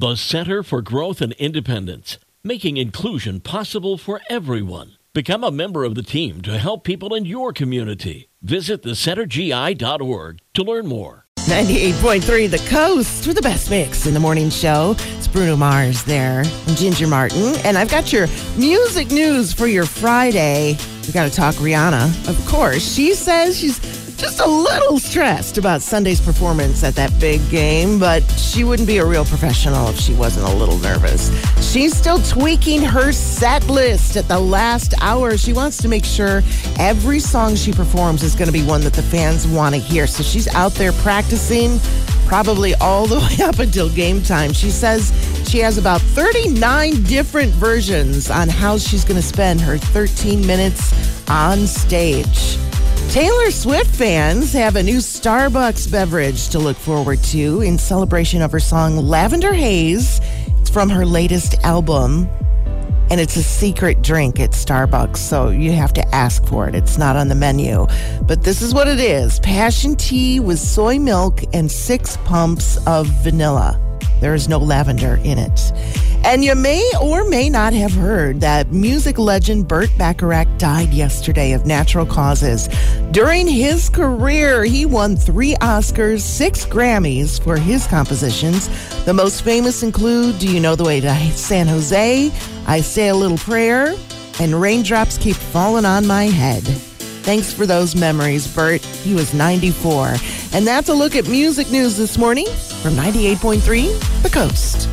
The Center for Growth and Independence, making inclusion possible for everyone. Become a member of the team to help people in your community. Visit thecentergi.org to learn more. 98.3 The Coast with the best mix in the morning show. It's Bruno Mars there and Ginger Martin. And I've got your music news for your Friday. We got to talk Rihanna, of course. She says she's just a little stressed about Sunday's performance at that big game, but she wouldn't be a real professional if she wasn't a little nervous. She's still tweaking her set list at the last hour. She wants to make sure every song she performs is going to be one that the fans want to hear. So she's out there practicing probably all the way up until game time. She says she has about 39 different versions on how she's going to spend her 13 minutes on stage. Taylor Swift fans have a new Starbucks beverage to look forward to in celebration of her song Lavender Haze. It's from her latest album, and it's a secret drink at Starbucks, so you have to ask for it. It's not on the menu. But this is what it is passion tea with soy milk and six pumps of vanilla. There is no lavender in it. And you may or may not have heard that music legend Burt Bacharach died yesterday of natural causes. During his career, he won three Oscars, six Grammys for his compositions. The most famous include Do You Know the Way to San Jose? I Say a Little Prayer, and Raindrops Keep Falling on My Head. Thanks for those memories, Burt. He was 94. And that's a look at music news this morning from 98.3 The Coast.